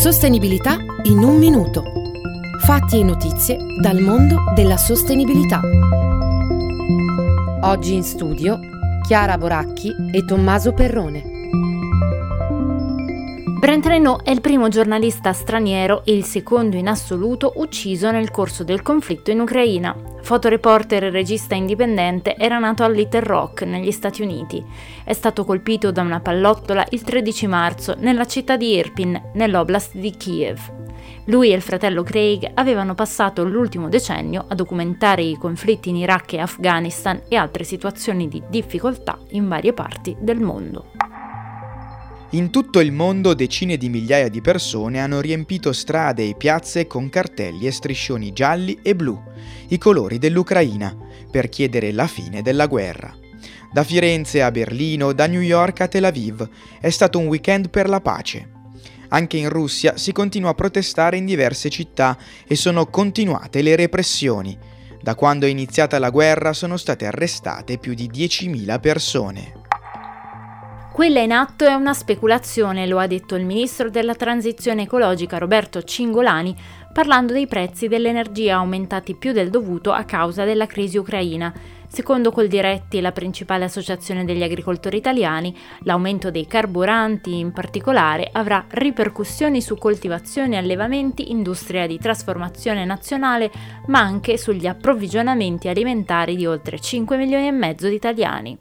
Sostenibilità in un minuto. Fatti e notizie dal mondo della sostenibilità. Oggi in studio Chiara Boracchi e Tommaso Perrone. Brent Renault è il primo giornalista straniero e il secondo in assoluto ucciso nel corso del conflitto in Ucraina. Fotoreporter e regista indipendente, era nato a Little Rock, negli Stati Uniti. È stato colpito da una pallottola il 13 marzo nella città di Irpin, nell'oblast di Kiev. Lui e il fratello Craig avevano passato l'ultimo decennio a documentare i conflitti in Iraq e Afghanistan e altre situazioni di difficoltà in varie parti del mondo. In tutto il mondo decine di migliaia di persone hanno riempito strade e piazze con cartelli e striscioni gialli e blu, i colori dell'Ucraina, per chiedere la fine della guerra. Da Firenze a Berlino, da New York a Tel Aviv, è stato un weekend per la pace. Anche in Russia si continua a protestare in diverse città e sono continuate le repressioni. Da quando è iniziata la guerra sono state arrestate più di 10.000 persone. Quella in atto è una speculazione, lo ha detto il ministro della transizione ecologica Roberto Cingolani, parlando dei prezzi dell'energia aumentati più del dovuto a causa della crisi ucraina. Secondo Coldiretti, la principale associazione degli agricoltori italiani, l'aumento dei carburanti in particolare avrà ripercussioni su coltivazioni, allevamenti, industria di trasformazione nazionale, ma anche sugli approvvigionamenti alimentari di oltre 5 milioni e mezzo di italiani.